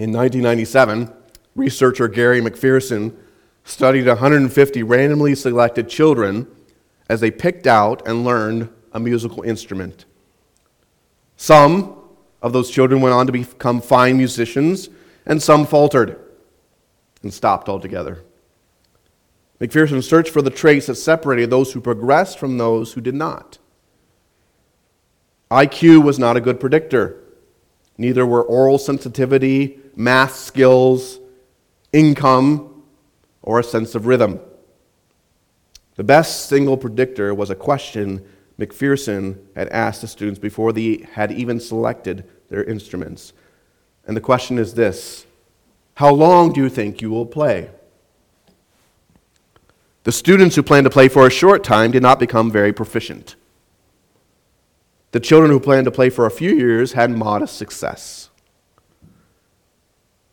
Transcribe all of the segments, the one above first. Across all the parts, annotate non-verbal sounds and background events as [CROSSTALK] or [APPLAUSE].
In 1997, researcher Gary McPherson studied 150 randomly selected children as they picked out and learned a musical instrument. Some of those children went on to become fine musicians, and some faltered and stopped altogether. McPherson searched for the traits that separated those who progressed from those who did not. IQ was not a good predictor. Neither were aural sensitivity, math skills, income, or a sense of rhythm. The best single predictor was a question McPherson had asked the students before they had even selected their instruments. And the question is this How long do you think you will play? The students who planned to play for a short time did not become very proficient. The children who planned to play for a few years had modest success.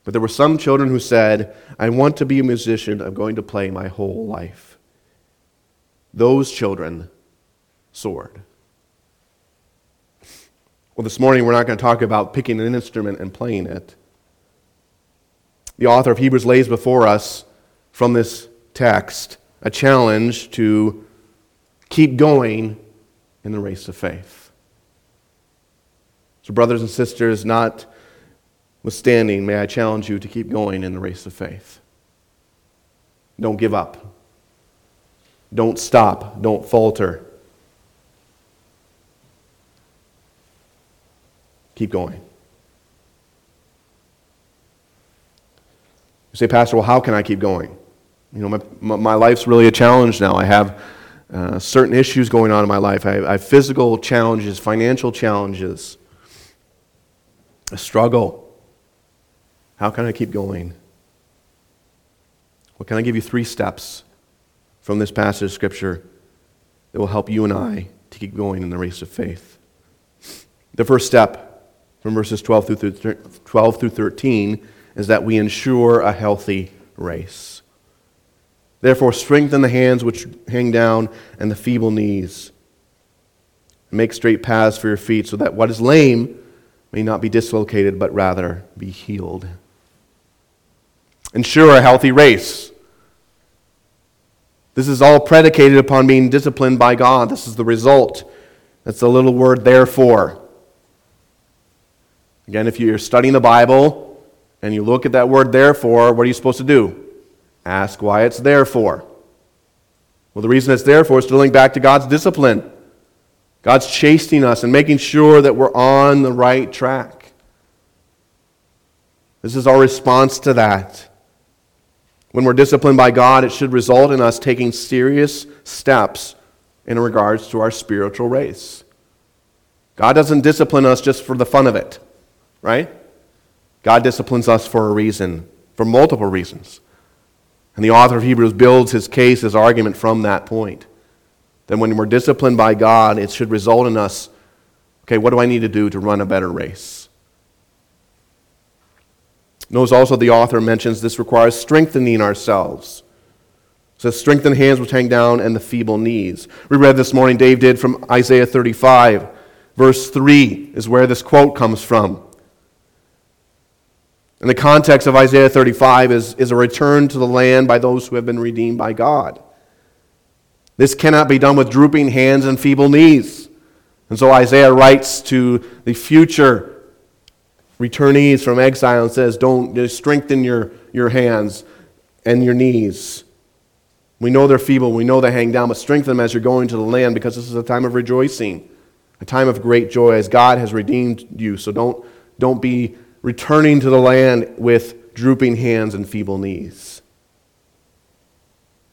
But there were some children who said, I want to be a musician, I'm going to play my whole life. Those children soared. Well, this morning we're not going to talk about picking an instrument and playing it. The author of Hebrews lays before us from this text a challenge to keep going in the race of faith. So, brothers and sisters, notwithstanding, may I challenge you to keep going in the race of faith. Don't give up. Don't stop. Don't falter. Keep going. You say, Pastor, well, how can I keep going? You know, my, my, life's really a challenge now. I have uh, certain issues going on in my life. I I have physical challenges, financial challenges, a struggle. How can I keep going? Well, can I give you three steps from this passage of Scripture that will help you and I to keep going in the race of faith? The first step from verses 12 through, 12 through 13 is that we ensure a healthy race. Therefore, strengthen the hands which hang down and the feeble knees. Make straight paths for your feet so that what is lame may not be dislocated, but rather be healed. Ensure a healthy race. This is all predicated upon being disciplined by God. This is the result. That's the little word, therefore. Again, if you're studying the Bible and you look at that word, therefore, what are you supposed to do? Ask why it's there for. Well, the reason it's there for is to link back to God's discipline. God's chastening us and making sure that we're on the right track. This is our response to that. When we're disciplined by God, it should result in us taking serious steps in regards to our spiritual race. God doesn't discipline us just for the fun of it, right? God disciplines us for a reason, for multiple reasons. And the author of Hebrews builds his case, his argument from that point. That when we're disciplined by God, it should result in us okay, what do I need to do to run a better race? Notice also the author mentions this requires strengthening ourselves. It says, strengthen the hands which hang down and the feeble knees. We read this morning, Dave did from Isaiah 35. Verse 3 is where this quote comes from. And the context of Isaiah 35 is, is a return to the land by those who have been redeemed by God. This cannot be done with drooping hands and feeble knees. And so Isaiah writes to the future returnees from exile and says, Don't strengthen your, your hands and your knees. We know they're feeble, we know they hang down, but strengthen them as you're going to the land because this is a time of rejoicing, a time of great joy as God has redeemed you. So don't, don't be returning to the land with drooping hands and feeble knees.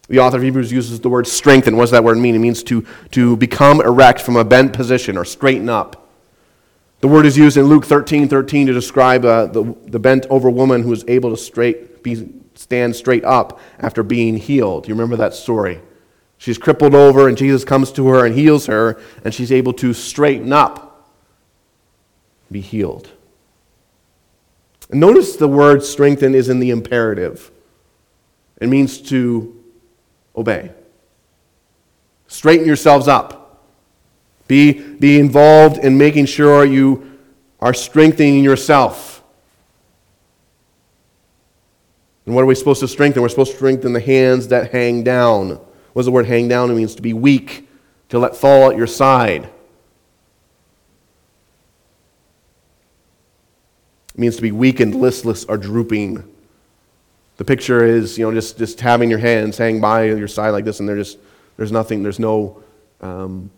The author of Hebrews uses the word strengthen. What does that word mean? It means to, to become erect from a bent position or straighten up. The word is used in Luke 13 13 to describe uh, the, the bent over woman who was able to straight, be, stand straight up after being healed. You remember that story? She's crippled over, and Jesus comes to her and heals her, and she's able to straighten up, be healed. Notice the word strengthen is in the imperative. It means to obey. Straighten yourselves up. Be, be involved in making sure you are strengthening yourself. And what are we supposed to strengthen? We're supposed to strengthen the hands that hang down. What does the word hang down? It means to be weak, to let fall at your side. It means to be weakened, listless, or drooping. The picture is, you know, just, just having your hands hang by your side like this, and just, there's nothing, there's no um,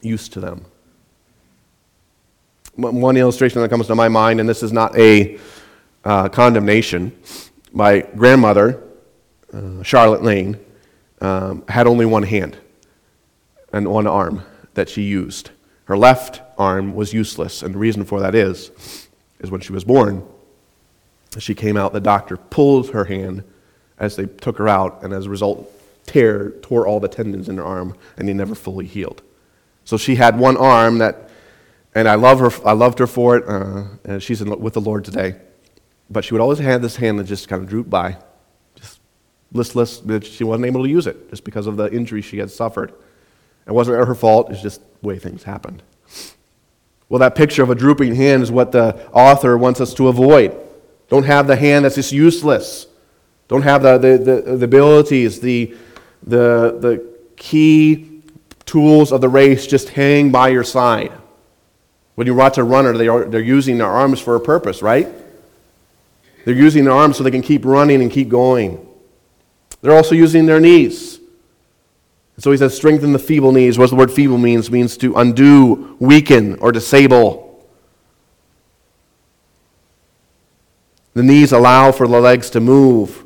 use to them. One illustration that comes to my mind, and this is not a uh, condemnation, my grandmother, uh, Charlotte Lane, um, had only one hand and one arm that she used. Her left arm was useless, and the reason for that is, is when she was born, she came out, the doctor pulled her hand as they took her out, and as a result, tear, tore all the tendons in her arm, and they never fully healed. So she had one arm that, and I love her. I loved her for it. Uh, and she's in, with the Lord today, but she would always have this hand that just kind of drooped by, just listless. But she wasn't able to use it just because of the injury she had suffered. It wasn't her fault. It's just the way things happened. Well, that picture of a drooping hand is what the author wants us to avoid. Don't have the hand that's just useless. Don't have the, the, the, the abilities, the, the, the key tools of the race just hang by your side. When you watch a runner, they are, they're using their arms for a purpose, right? They're using their arms so they can keep running and keep going. They're also using their knees. So he says, strengthen the feeble knees. What the word feeble means? Means to undo, weaken, or disable. The knees allow for the legs to move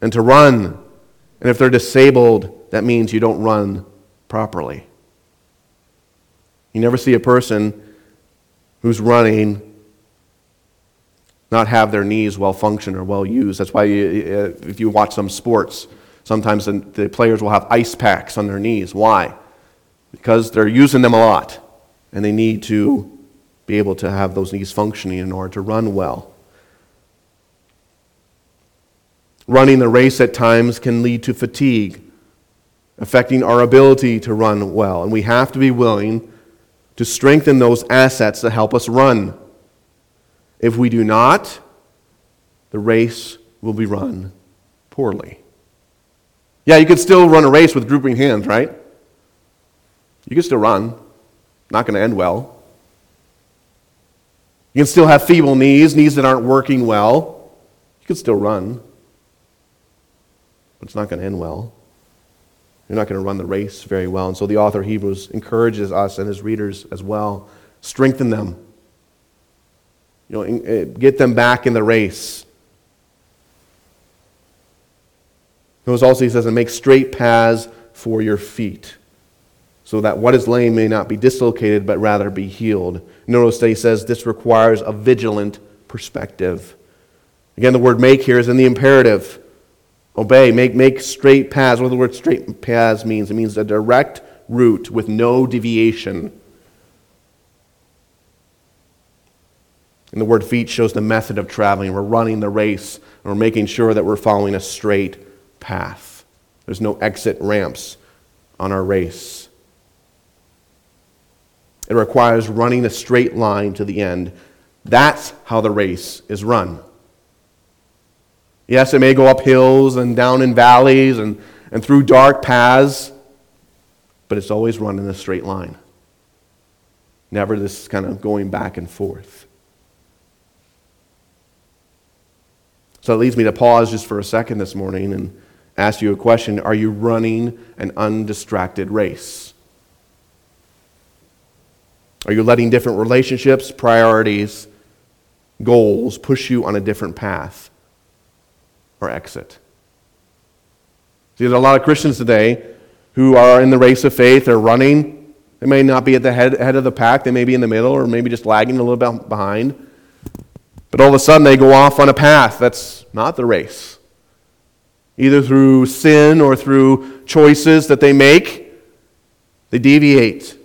and to run. And if they're disabled, that means you don't run properly. You never see a person who's running not have their knees well functioned or well used. That's why you, if you watch some sports, sometimes the players will have ice packs on their knees. Why? Because they're using them a lot, and they need to be able to have those knees functioning in order to run well. Running the race at times can lead to fatigue, affecting our ability to run well. And we have to be willing to strengthen those assets that help us run. If we do not, the race will be run poorly. Yeah, you could still run a race with drooping hands, right? You can still run. Not going to end well. You can still have feeble knees, knees that aren't working well. You can still run it's not going to end well. You're not going to run the race very well. And so the author of Hebrews encourages us and his readers as well strengthen them. You know, eh, get them back in the race. Notice also he says, and make straight paths for your feet, so that what is lame may not be dislocated, but rather be healed. Notice that he says this requires a vigilant perspective. Again, the word make here is in the imperative. Obey, make, make straight paths. What the word straight paths means? It means a direct route with no deviation. And the word feet shows the method of traveling. We're running the race, and we're making sure that we're following a straight path. There's no exit ramps on our race. It requires running a straight line to the end. That's how the race is run. Yes, it may go up hills and down in valleys and, and through dark paths, but it's always run in a straight line. Never this kind of going back and forth. So it leads me to pause just for a second this morning and ask you a question Are you running an undistracted race? Are you letting different relationships, priorities, goals push you on a different path? Or exit. See, there's a lot of Christians today who are in the race of faith, they're running. They may not be at the head, head of the pack, they may be in the middle or maybe just lagging a little bit behind. But all of a sudden they go off on a path that's not the race. Either through sin or through choices that they make, they deviate.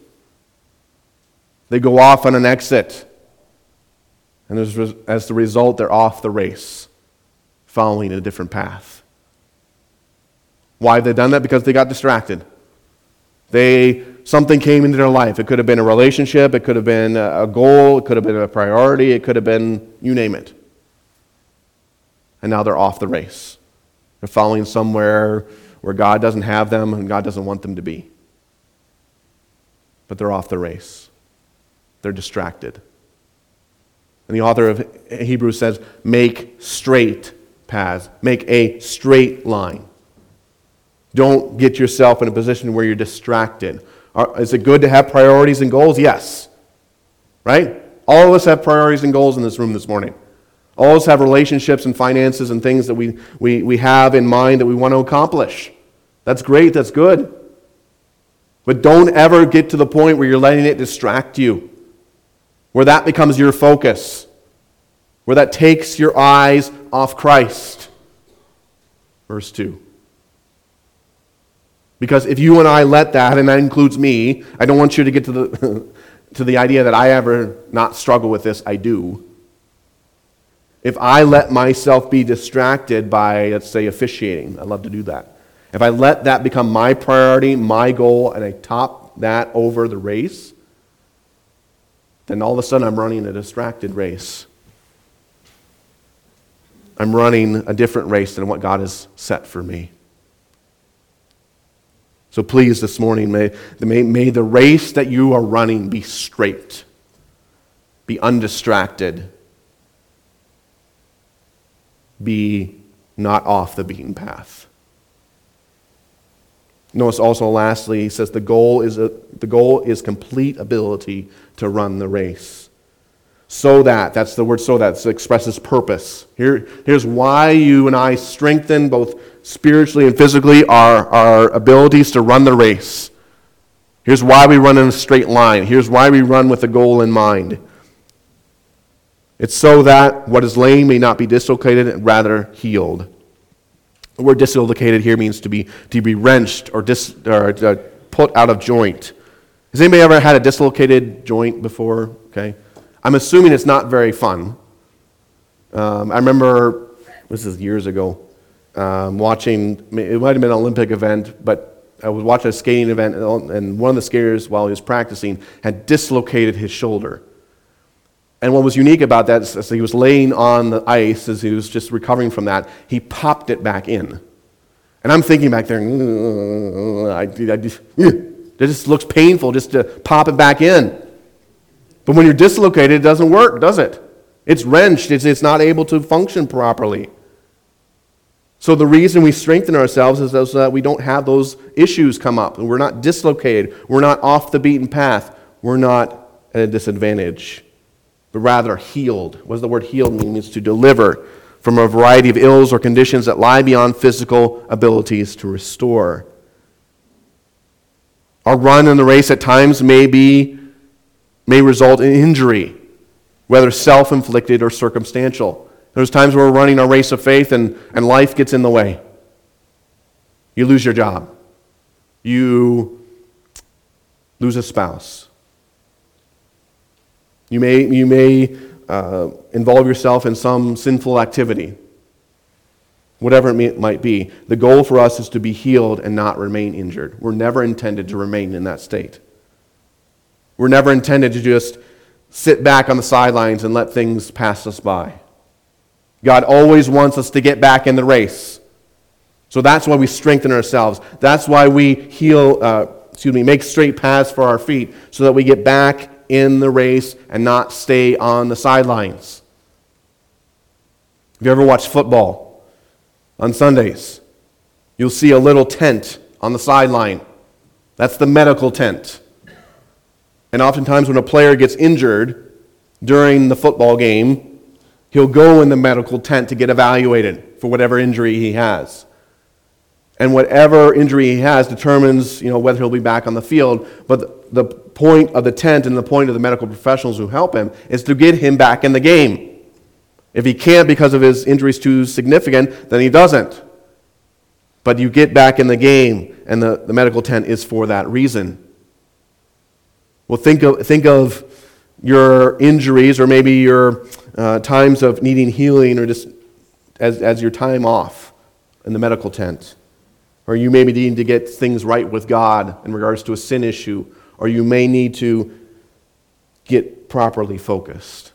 They go off on an exit. And as as the result, they're off the race following a different path. Why have they done that? Because they got distracted. They something came into their life. It could have been a relationship, it could have been a goal, it could have been a priority, it could have been you name it. and now they're off the race. They're following somewhere where God doesn't have them and God doesn't want them to be. But they're off the race. They're distracted. And the author of Hebrews says, make straight paths, make a straight line. Don't get yourself in a position where you're distracted. Is it good to have priorities and goals? Yes. Right? All of us have priorities and goals in this room this morning. All of us have relationships and finances and things that we, we, we have in mind that we want to accomplish. That's great, that's good. But don't ever get to the point where you're letting it distract you, where that becomes your focus, where that takes your eyes off Christ. Verse 2. Because if you and I let that, and that includes me, I don't want you to get to the, [LAUGHS] to the idea that I ever not struggle with this. I do. If I let myself be distracted by, let's say, officiating, I love to do that. If I let that become my priority, my goal, and I top that over the race, then all of a sudden I'm running a distracted race. I'm running a different race than what God has set for me. So please, this morning, may, may, may the race that you are running be straight, be undistracted, be not off the beaten path. Notice also, lastly, he says the goal is, a, the goal is complete ability to run the race. So that, that's the word so that, expresses purpose. Here, here's why you and I strengthen both spiritually and physically our, our abilities to run the race. Here's why we run in a straight line. Here's why we run with a goal in mind. It's so that what is lame may not be dislocated and rather healed. The word dislocated here means to be, to be wrenched or, dis, or uh, put out of joint. Has anybody ever had a dislocated joint before? Okay. I'm assuming it's not very fun. Um, I remember, this is years ago, um, watching, it might have been an Olympic event, but I was watching a skating event, and one of the skaters, while he was practicing, had dislocated his shoulder. And what was unique about that is as he was laying on the ice, as he was just recovering from that, he popped it back in. And I'm thinking back there, I, I just, it just looks painful just to pop it back in. But when you're dislocated, it doesn't work, does it? It's wrenched, it's, it's not able to function properly. So the reason we strengthen ourselves is so that we don't have those issues come up. We're not dislocated. We're not off the beaten path. We're not at a disadvantage but rather healed. What does the word healed mean? It means to deliver from a variety of ills or conditions that lie beyond physical abilities to restore. Our run in the race at times may be may result in injury, whether self-inflicted or circumstantial. There's times where we're running our race of faith and, and life gets in the way. You lose your job. You lose a spouse. You may, you may uh, involve yourself in some sinful activity, whatever it may, might be. The goal for us is to be healed and not remain injured. We're never intended to remain in that state. We're never intended to just sit back on the sidelines and let things pass us by. God always wants us to get back in the race. So that's why we strengthen ourselves. That's why we heal, uh, excuse me, make straight paths for our feet so that we get back in the race and not stay on the sidelines. Have you ever watched football on Sundays? You'll see a little tent on the sideline. That's the medical tent. And oftentimes, when a player gets injured during the football game, he'll go in the medical tent to get evaluated for whatever injury he has. And whatever injury he has determines you know, whether he'll be back on the field. But the point of the tent and the point of the medical professionals who help him is to get him back in the game. If he can't because of his injuries too significant, then he doesn't. But you get back in the game, and the, the medical tent is for that reason. Well, think of, think of your injuries or maybe your uh, times of needing healing or just as, as your time off in the medical tent. Or you may be needing to get things right with God in regards to a sin issue or you may need to get properly focused.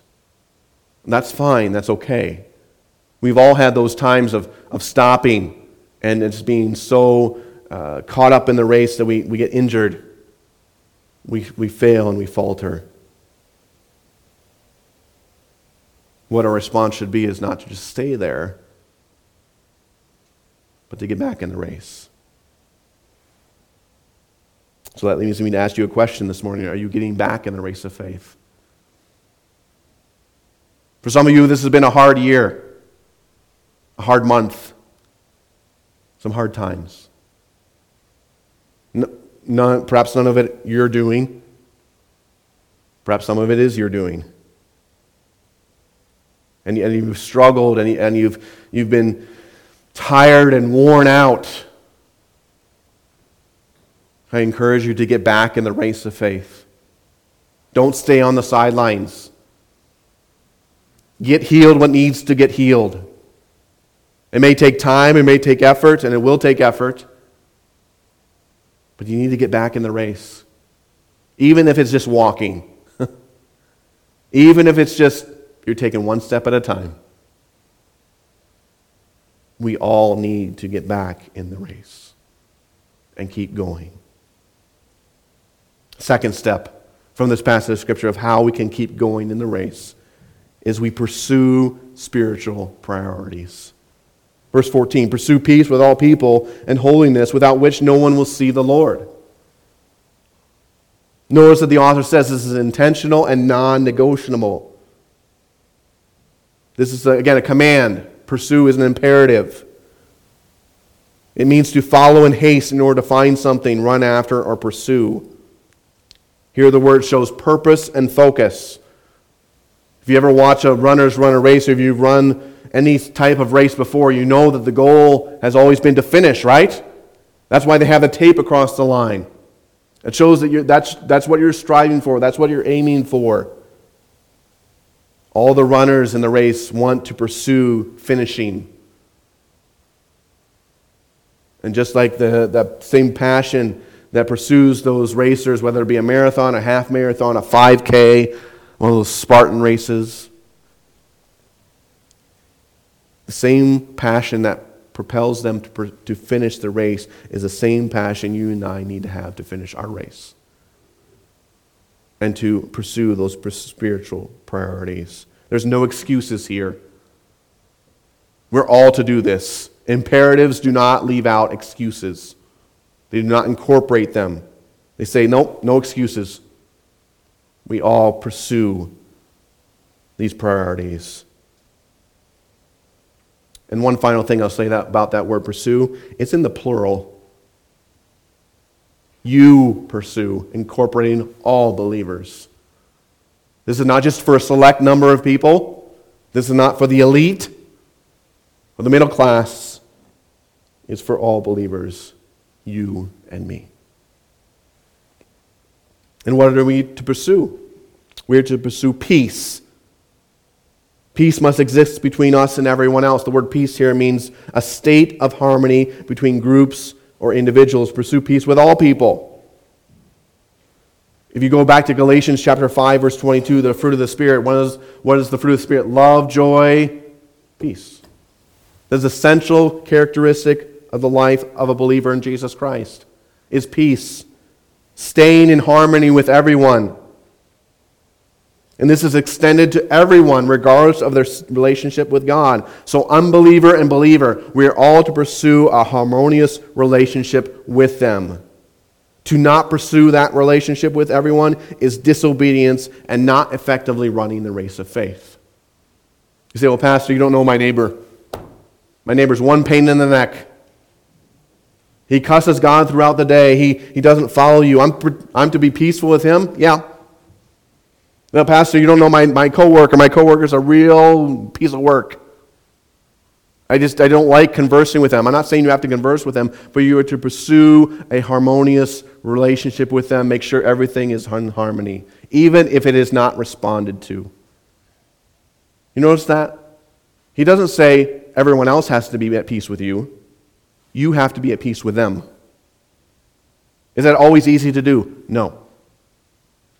That's fine, that's okay. We've all had those times of, of stopping and it's being so uh, caught up in the race that we, we get injured. We, we fail and we falter. What our response should be is not to just stay there, but to get back in the race. So that leads me to ask you a question this morning Are you getting back in the race of faith? For some of you, this has been a hard year, a hard month, some hard times. None, perhaps none of it you're doing. Perhaps some of it is you're doing. And, and you've struggled and, and you've, you've been tired and worn out. I encourage you to get back in the race of faith. Don't stay on the sidelines. Get healed what needs to get healed. It may take time, it may take effort, and it will take effort. But you need to get back in the race. Even if it's just walking. [LAUGHS] Even if it's just you're taking one step at a time. We all need to get back in the race and keep going. Second step from this passage of Scripture of how we can keep going in the race is we pursue spiritual priorities. Verse 14 Pursue peace with all people and holiness, without which no one will see the Lord. Notice that the author says this is intentional and non negotiable. This is, again, a command. Pursue is an imperative. It means to follow in haste in order to find something, run after, or pursue. Here the word shows purpose and focus. If you ever watch a runners run a race, or if you've run any type of race before, you know that the goal has always been to finish, right? That's why they have the tape across the line. It shows that you're, that's, that's what you're striving for, that's what you're aiming for. All the runners in the race want to pursue finishing. And just like the, that same passion that pursues those racers, whether it be a marathon, a half marathon, a 5K, one of those Spartan races, the same passion that propels them to, to finish the race is the same passion you and I need to have to finish our race and to pursue those spiritual priorities. There's no excuses here. We're all to do this. Imperatives do not leave out excuses, they do not incorporate them. They say, nope, no excuses. We all pursue these priorities. And one final thing I'll say that, about that word pursue it's in the plural you pursue, incorporating all believers. This is not just for a select number of people, this is not for the elite or the middle class. It's for all believers, you and me. And what are we to pursue? We are to pursue peace. Peace must exist between us and everyone else. The word peace here means a state of harmony between groups or individuals pursue peace with all people. If you go back to Galatians chapter 5, verse 22, the fruit of the Spirit, what is, what is the fruit of the Spirit? Love, joy, peace. That's essential characteristic of the life of a believer in Jesus Christ is peace. Staying in harmony with everyone. And this is extended to everyone, regardless of their relationship with God. So, unbeliever and believer, we are all to pursue a harmonious relationship with them. To not pursue that relationship with everyone is disobedience and not effectively running the race of faith. You say, Well, Pastor, you don't know my neighbor. My neighbor's one pain in the neck. He cusses God throughout the day. He, he doesn't follow you. I'm, I'm to be peaceful with him? Yeah, no, Pastor, you don't know my, my coworker. My coworker's a real piece of work. I just I don't like conversing with them. I'm not saying you have to converse with them, but you are to pursue a harmonious relationship with them. Make sure everything is in harmony, even if it is not responded to. You notice that? He doesn't say everyone else has to be at peace with you. You have to be at peace with them. Is that always easy to do? No.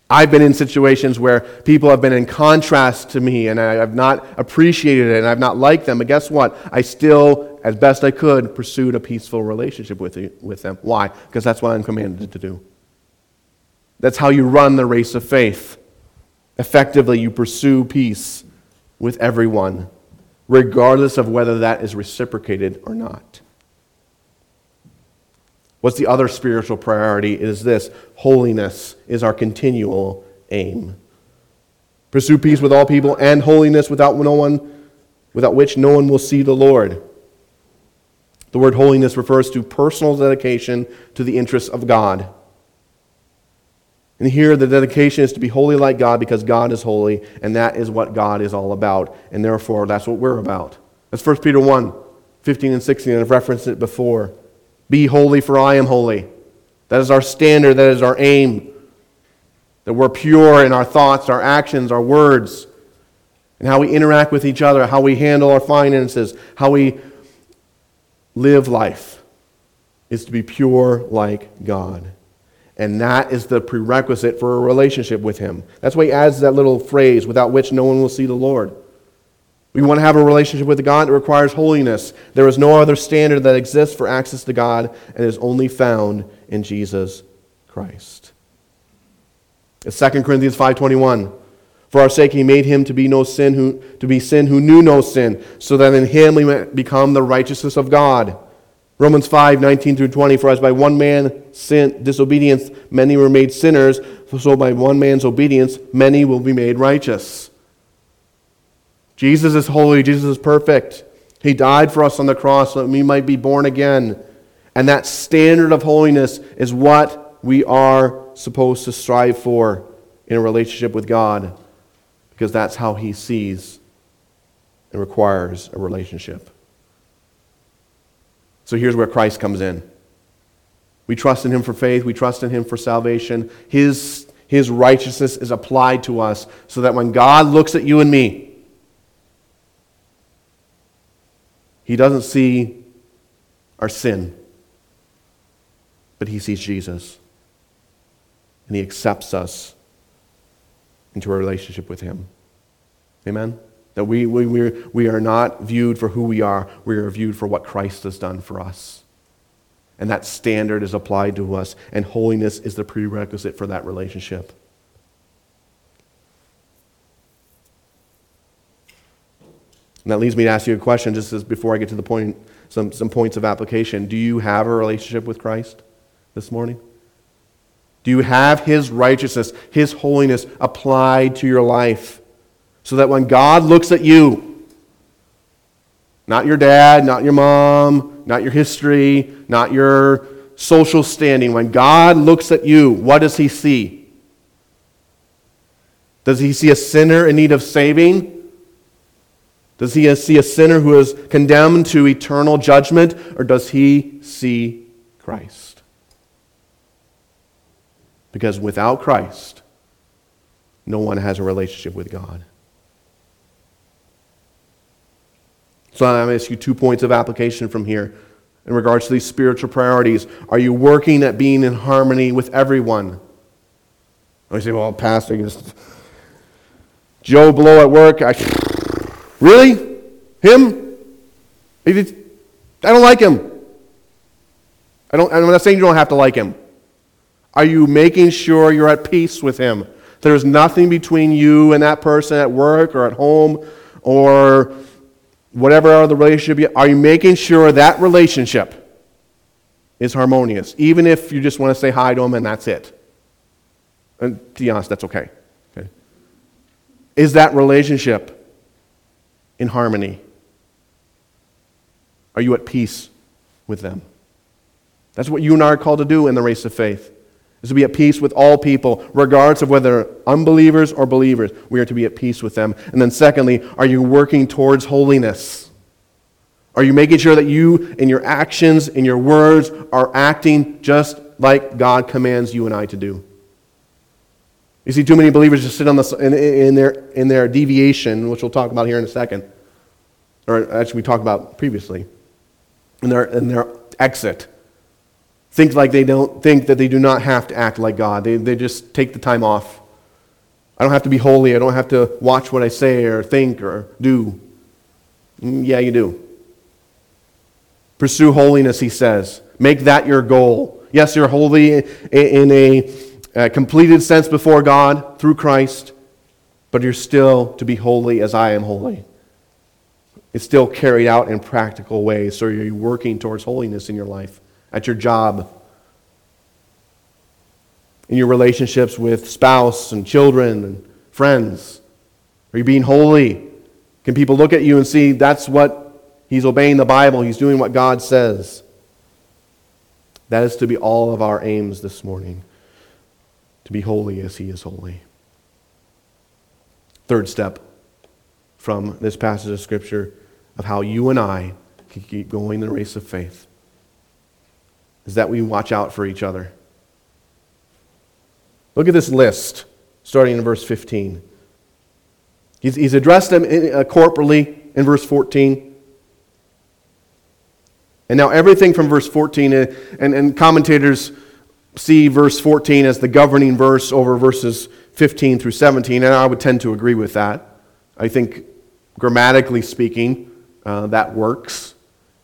I've been in situations where people have been in contrast to me and I have not appreciated it and I've not liked them. But guess what? I still, as best I could, pursued a peaceful relationship with, with them. Why? Because that's what I'm commanded to do. That's how you run the race of faith. Effectively, you pursue peace with everyone, regardless of whether that is reciprocated or not. What's the other spiritual priority? It is this holiness is our continual aim. Pursue peace with all people and holiness without no one without which no one will see the Lord. The word holiness refers to personal dedication to the interests of God. And here the dedication is to be holy like God because God is holy, and that is what God is all about. And therefore, that's what we're about. That's 1 Peter 1 15 and 16. I've referenced it before. Be holy, for I am holy. That is our standard, that is our aim. That we're pure in our thoughts, our actions, our words, and how we interact with each other, how we handle our finances, how we live life is to be pure like God. And that is the prerequisite for a relationship with Him. That's why He adds that little phrase, without which no one will see the Lord. We want to have a relationship with God that requires holiness. There is no other standard that exists for access to God and is only found in Jesus Christ. It's 2 Corinthians 5:21. For our sake he made him to be no sin who to be sin who knew no sin, so that in him we might become the righteousness of God. Romans 5, 19 through 20, for as by one man sin, disobedience many were made sinners, so by one man's obedience many will be made righteous. Jesus is holy, Jesus is perfect. He died for us on the cross so that we might be born again. And that standard of holiness is what we are supposed to strive for in a relationship with God because that's how He sees and requires a relationship. So here's where Christ comes in. We trust in Him for faith, we trust in Him for salvation. His, his righteousness is applied to us so that when God looks at you and me, He doesn't see our sin, but he sees Jesus. And he accepts us into a relationship with him. Amen? That we, we, we we are not viewed for who we are, we are viewed for what Christ has done for us. And that standard is applied to us, and holiness is the prerequisite for that relationship. And that leads me to ask you a question just as before I get to the point, some, some points of application. Do you have a relationship with Christ this morning? Do you have His righteousness, His holiness applied to your life? So that when God looks at you, not your dad, not your mom, not your history, not your social standing, when God looks at you, what does He see? Does He see a sinner in need of saving? Does he see a sinner who is condemned to eternal judgment, or does he see Christ? Because without Christ, no one has a relationship with God. So I'm going to ask you two points of application from here in regards to these spiritual priorities. Are you working at being in harmony with everyone? I say, well, Pastor, just Joe Blow at work. I, Really? Him? I don't like him. I don't, I'm not saying you don't have to like him. Are you making sure you're at peace with him? There's nothing between you and that person at work or at home or whatever other relationship. You are you making sure that relationship is harmonious, even if you just want to say hi to him and that's it? And to be honest, that's okay. okay. Is that relationship in harmony? Are you at peace with them? That's what you and I are called to do in the race of faith. Is to be at peace with all people, regardless of whether unbelievers or believers. We are to be at peace with them. And then secondly, are you working towards holiness? Are you making sure that you, in your actions, in your words, are acting just like God commands you and I to do? You see too many believers just sit on the, in, in, their, in their deviation, which we'll talk about here in a second, or actually we talked about previously, in their, in their exit. Think like they don't think that they do not have to act like God. They, they just take the time off I don't have to be holy. I don't have to watch what I say or think or do. Mm, yeah, you do. Pursue holiness, he says. Make that your goal. Yes, you're holy in a Uh, completed sense before God through Christ, but you're still to be holy as I am holy. It's still carried out in practical ways. So you're working towards holiness in your life, at your job, in your relationships with spouse and children and friends? Are you being holy? Can people look at you and see that's what he's obeying the Bible, he's doing what God says? That is to be all of our aims this morning to be holy as he is holy. Third step from this passage of Scripture of how you and I can keep going in the race of faith is that we watch out for each other. Look at this list, starting in verse 15. He's, he's addressed them in, uh, corporately in verse 14. And now everything from verse 14, uh, and, and commentators see verse 14 as the governing verse over verses 15 through 17, and I would tend to agree with that. I think, grammatically speaking, uh, that works.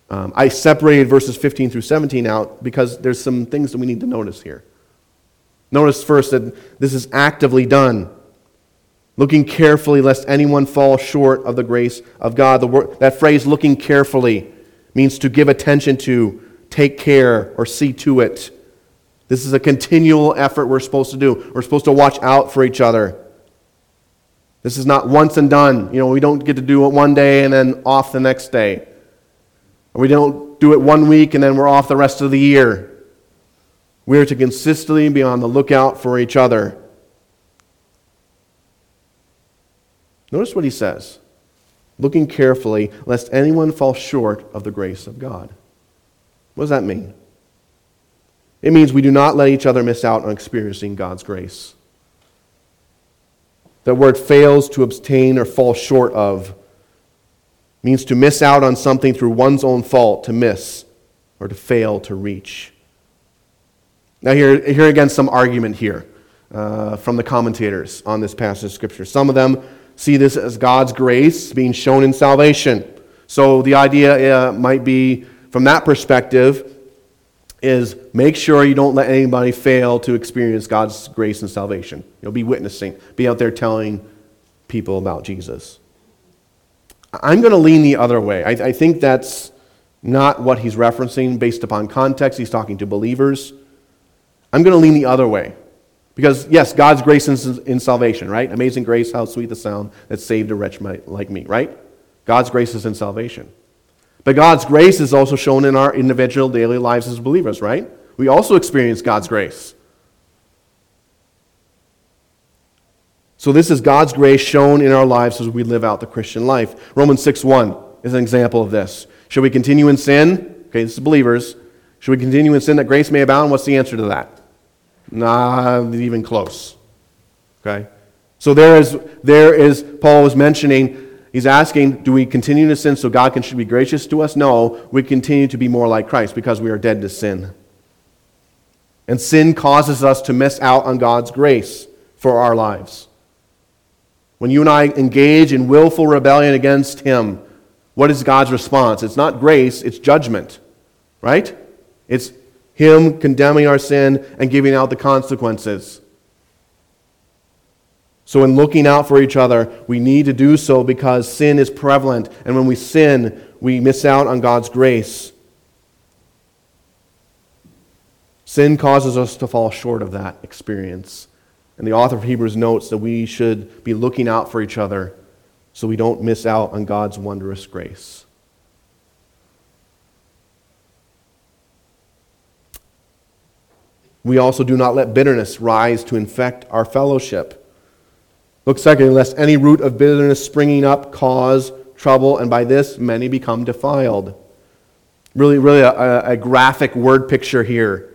Um, I separated verses 15 through 17 out because there's some things that we need to notice here. Notice first that this is actively done, looking carefully lest anyone fall short of the grace of God. The word, that phrase, looking carefully, means to give attention to, take care, or see to it. This is a continual effort we're supposed to do. We're supposed to watch out for each other. This is not once and done. You know, we don't get to do it one day and then off the next day. Or we don't do it one week and then we're off the rest of the year. We are to consistently be on the lookout for each other. Notice what he says looking carefully, lest anyone fall short of the grace of God. What does that mean? It means we do not let each other miss out on experiencing God's grace. The word fails to obtain or fall short of means to miss out on something through one's own fault, to miss, or to fail to reach. Now, here, here again, some argument here uh, from the commentators on this passage of Scripture. Some of them see this as God's grace being shown in salvation. So the idea uh, might be, from that perspective, is make sure you don't let anybody fail to experience God's grace and salvation. You'll be witnessing, be out there telling people about Jesus. I'm going to lean the other way. I, I think that's not what he's referencing based upon context. He's talking to believers. I'm going to lean the other way. Because, yes, God's grace in, in salvation, right? Amazing grace, how sweet the sound that saved a wretch like me, right? God's grace is in salvation. But God's grace is also shown in our individual daily lives as believers, right? We also experience God's grace. So this is God's grace shown in our lives as we live out the Christian life. Romans 6:1 is an example of this. Should we continue in sin? Okay, this is believers. Should we continue in sin that grace may abound? What's the answer to that? Not even close. Okay? So there is, there is, Paul was mentioning, he's asking, do we continue to sin so God can should be gracious to us? No, we continue to be more like Christ because we are dead to sin. And sin causes us to miss out on God's grace for our lives. When you and I engage in willful rebellion against Him, what is God's response? It's not grace, it's judgment, right? It's him condemning our sin and giving out the consequences. So, in looking out for each other, we need to do so because sin is prevalent. And when we sin, we miss out on God's grace. Sin causes us to fall short of that experience. And the author of Hebrews notes that we should be looking out for each other so we don't miss out on God's wondrous grace. We also do not let bitterness rise to infect our fellowship. Look, secondly, lest any root of bitterness springing up cause trouble, and by this many become defiled. Really, really a, a graphic word picture here.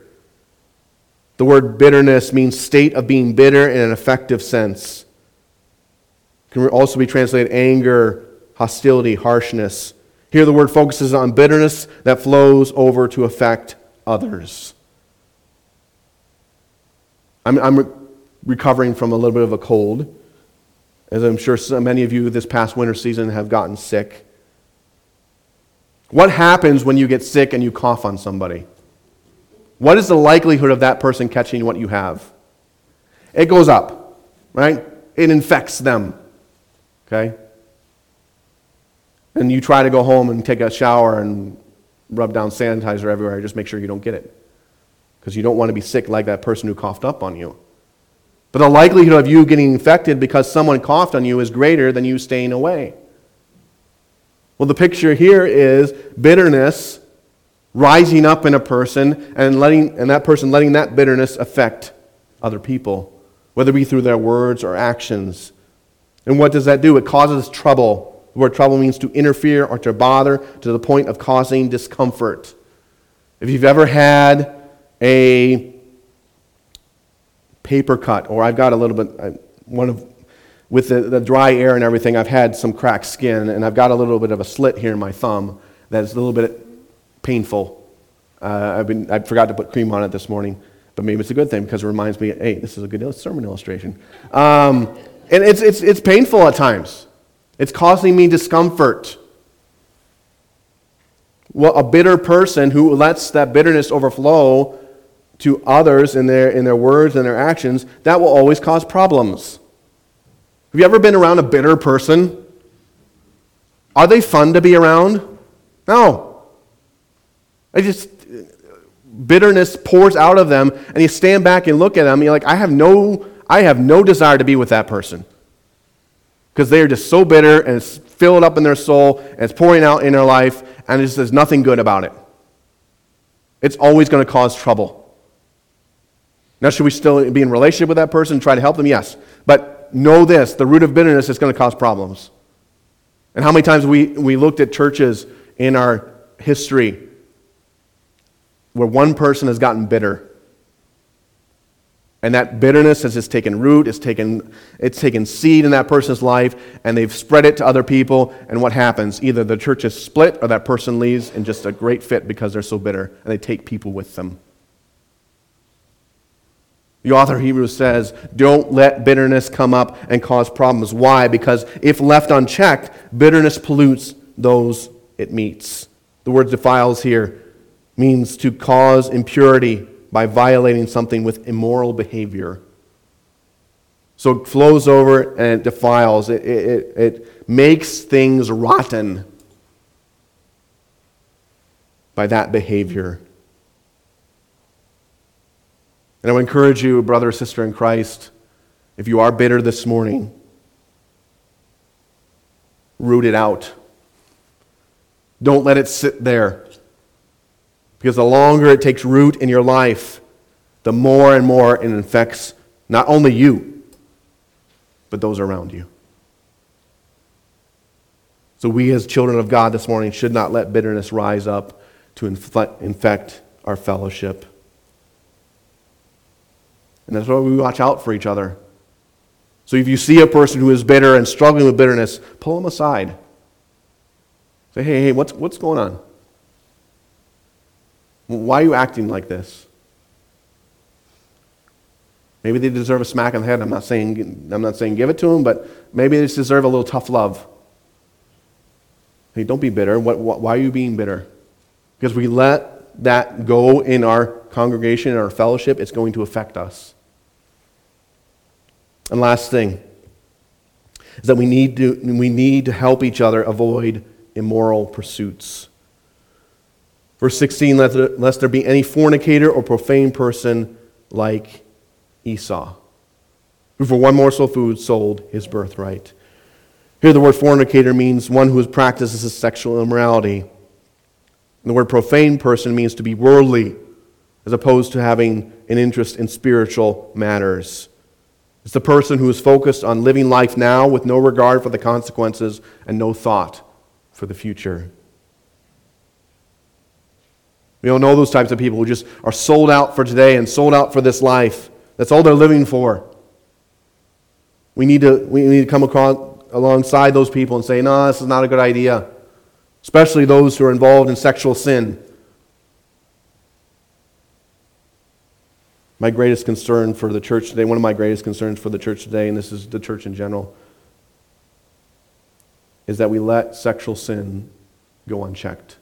The word bitterness means state of being bitter in an affective sense. It can also be translated anger, hostility, harshness. Here, the word focuses on bitterness that flows over to affect others. I'm, I'm re- recovering from a little bit of a cold. As I'm sure so many of you this past winter season have gotten sick. What happens when you get sick and you cough on somebody? What is the likelihood of that person catching what you have? It goes up, right? It infects them, okay? And you try to go home and take a shower and rub down sanitizer everywhere, just make sure you don't get it. Because you don't want to be sick like that person who coughed up on you. But the likelihood of you getting infected because someone coughed on you is greater than you staying away. Well, the picture here is bitterness rising up in a person and, letting, and that person letting that bitterness affect other people, whether it be through their words or actions. And what does that do? It causes trouble. Word trouble means to interfere or to bother to the point of causing discomfort. If you've ever had a paper cut, or I've got a little bit, one of, with the, the dry air and everything, I've had some cracked skin, and I've got a little bit of a slit here in my thumb that's a little bit painful. Uh, I've been, I forgot to put cream on it this morning, but maybe it's a good thing because it reminds me, hey, this is a good sermon illustration. Um, and it's, it's, it's painful at times. It's causing me discomfort. Well, a bitter person who lets that bitterness overflow to others in their, in their words and their actions, that will always cause problems. Have you ever been around a bitter person? Are they fun to be around? No. I just, bitterness pours out of them, and you stand back and look at them, you're like, I have no, I have no desire to be with that person. Because they are just so bitter, and it's filled up in their soul, and it's pouring out in their life, and just, there's nothing good about it. It's always going to cause trouble. Now, should we still be in relationship with that person and try to help them? Yes. But know this the root of bitterness is going to cause problems. And how many times we, we looked at churches in our history where one person has gotten bitter. And that bitterness has just taken root, it's taken, it's taken seed in that person's life, and they've spread it to other people. And what happens? Either the church is split or that person leaves in just a great fit because they're so bitter, and they take people with them. The author of Hebrews says, Don't let bitterness come up and cause problems. Why? Because if left unchecked, bitterness pollutes those it meets. The word defiles here means to cause impurity by violating something with immoral behavior. So it flows over and it defiles, it, it, it makes things rotten by that behavior. And I would encourage you, brother or sister in Christ, if you are bitter this morning, root it out. Don't let it sit there. Because the longer it takes root in your life, the more and more it infects not only you, but those around you. So, we as children of God this morning should not let bitterness rise up to infect our fellowship. And that's why we watch out for each other. So, if you see a person who is bitter and struggling with bitterness, pull them aside. Say, hey, hey, what's, what's going on? Why are you acting like this? Maybe they deserve a smack in the head. I'm not saying, I'm not saying give it to them, but maybe they just deserve a little tough love. Hey, don't be bitter. What, what, why are you being bitter? Because we let that go in our congregation, in our fellowship, it's going to affect us. And last thing is that we need to, we need to help each other avoid immoral pursuits. Verse 16, lest there, lest there be any fornicator or profane person like Esau, who for one morsel of food sold his birthright. Here, the word fornicator means one who practices sexual immorality. And the word profane person means to be worldly, as opposed to having an interest in spiritual matters. It's the person who is focused on living life now with no regard for the consequences and no thought for the future. We don't know those types of people who just are sold out for today and sold out for this life. That's all they're living for. We need to, we need to come across, alongside those people and say, no, this is not a good idea, especially those who are involved in sexual sin. My greatest concern for the church today, one of my greatest concerns for the church today, and this is the church in general, is that we let sexual sin go unchecked.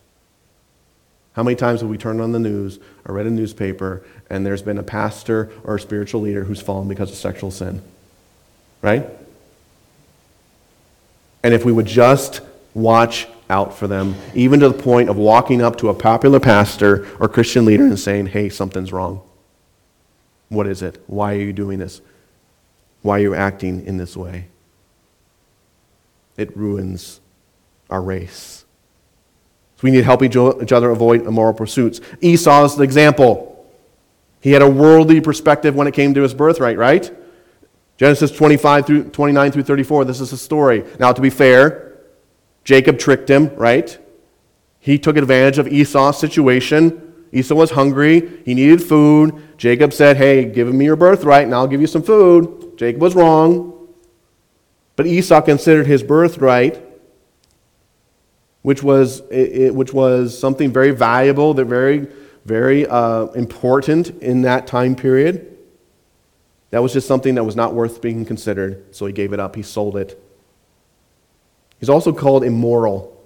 How many times have we turned on the news or read a newspaper and there's been a pastor or a spiritual leader who's fallen because of sexual sin? Right? And if we would just watch out for them, even to the point of walking up to a popular pastor or Christian leader and saying, hey, something's wrong. What is it? Why are you doing this? Why are you acting in this way? It ruins our race. So we need to help each other avoid immoral pursuits. Esau is the example. He had a worldly perspective when it came to his birthright, right? Genesis 25 through 29 through 34, this is the story. Now, to be fair, Jacob tricked him, right? He took advantage of Esau's situation. Esau was hungry. He needed food. Jacob said, Hey, give me your birthright and I'll give you some food. Jacob was wrong. But Esau considered his birthright, which was, it, which was something very valuable, that very, very uh, important in that time period. That was just something that was not worth being considered, so he gave it up. He sold it. He's also called immoral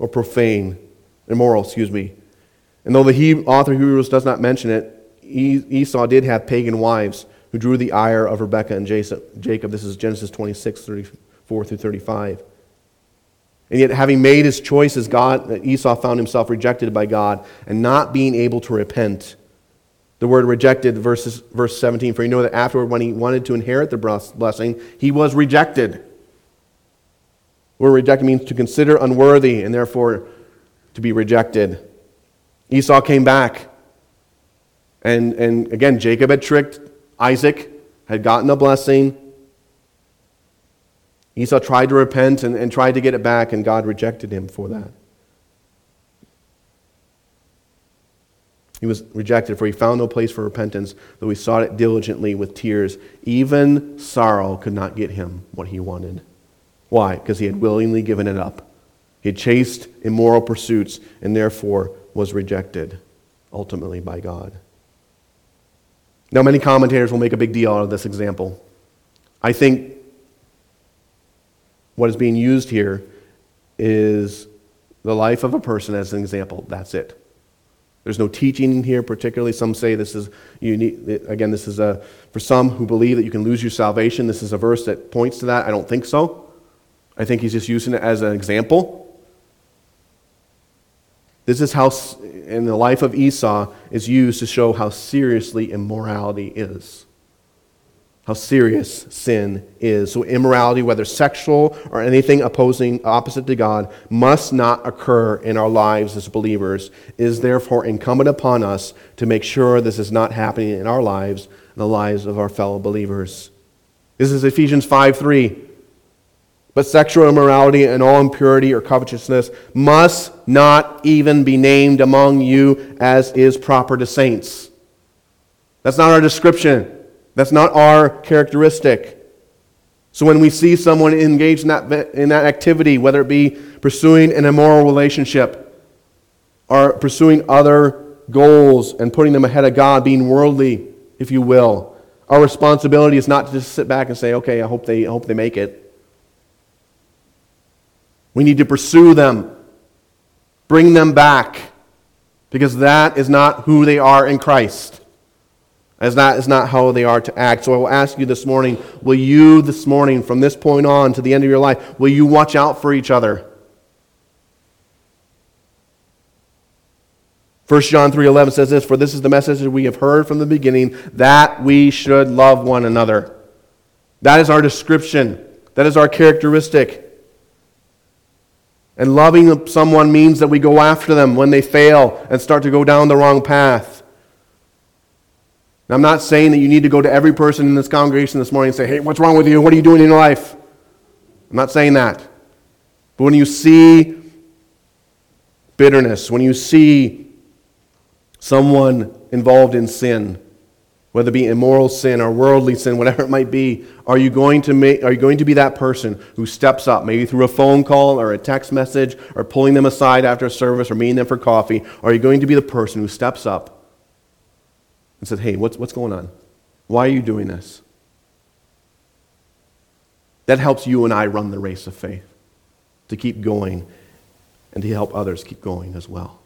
or profane. Immoral, excuse me. And though the he, author Hebrews does not mention it, Esau did have pagan wives who drew the ire of Rebekah and Jacob. This is Genesis 26, 34 through 35. And yet, having made his choices, God, Esau found himself rejected by God and not being able to repent. The word rejected, verses, verse 17, for you know that afterward, when he wanted to inherit the blessing, he was rejected. The word rejected means to consider unworthy and therefore to be rejected. Esau came back. And, and again, Jacob had tricked Isaac, had gotten a blessing. Esau tried to repent and, and tried to get it back, and God rejected him for that. He was rejected, for he found no place for repentance, though he sought it diligently with tears. Even sorrow could not get him what he wanted. Why? Because he had willingly given it up. He chased immoral pursuits and therefore was rejected ultimately by God. Now, many commentators will make a big deal out of this example. I think what is being used here is the life of a person as an example. That's it. There's no teaching in here, particularly. Some say this is unique. Again, this is a, for some who believe that you can lose your salvation, this is a verse that points to that. I don't think so. I think he's just using it as an example. This is how, in the life of Esau, is used to show how seriously immorality is. How serious sin is. So, immorality, whether sexual or anything opposing, opposite to God, must not occur in our lives as believers. It is therefore incumbent upon us to make sure this is not happening in our lives and the lives of our fellow believers. This is Ephesians 5 3. But sexual immorality and all impurity or covetousness must not even be named among you as is proper to saints. That's not our description. That's not our characteristic. So when we see someone engaged in that, in that activity, whether it be pursuing an immoral relationship or pursuing other goals and putting them ahead of God, being worldly, if you will, our responsibility is not to just sit back and say, okay, I hope they, I hope they make it. We need to pursue them, bring them back, because that is not who they are in Christ. As that is not how they are to act. So I will ask you this morning will you, this morning, from this point on to the end of your life, will you watch out for each other? 1 John 3:11 says this, "For this is the message that we have heard from the beginning that we should love one another." That is our description. That is our characteristic. And loving someone means that we go after them when they fail and start to go down the wrong path. Now, I'm not saying that you need to go to every person in this congregation this morning and say, hey, what's wrong with you? What are you doing in your life? I'm not saying that. But when you see bitterness, when you see someone involved in sin, whether it be immoral sin or worldly sin, whatever it might be, are you going to make, are you going to be that person who steps up, maybe through a phone call or a text message or pulling them aside after a service or meeting them for coffee? Are you going to be the person who steps up and says, "Hey, what's what's going on? Why are you doing this?" That helps you and I run the race of faith, to keep going and to help others keep going as well.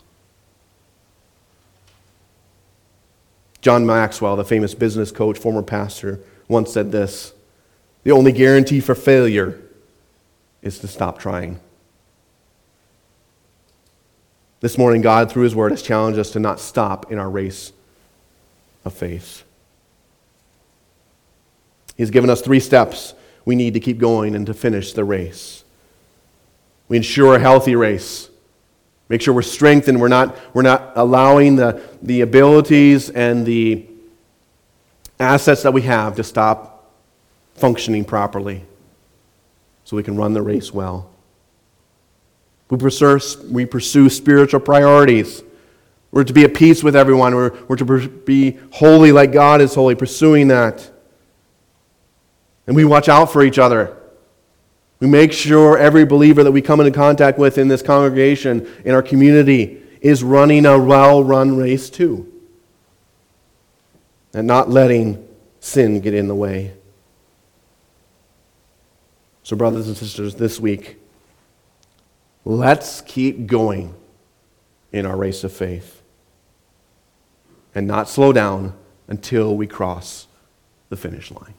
John Maxwell, the famous business coach, former pastor, once said this The only guarantee for failure is to stop trying. This morning, God, through His Word, has challenged us to not stop in our race of faith. He's given us three steps we need to keep going and to finish the race. We ensure a healthy race. Make sure we're strengthened. We're not, we're not allowing the, the abilities and the assets that we have to stop functioning properly so we can run the race well. We pursue, we pursue spiritual priorities. We're to be at peace with everyone. We're, we're to be holy like God is holy, pursuing that. And we watch out for each other. We make sure every believer that we come into contact with in this congregation, in our community, is running a well run race too. And not letting sin get in the way. So, brothers and sisters, this week, let's keep going in our race of faith and not slow down until we cross the finish line.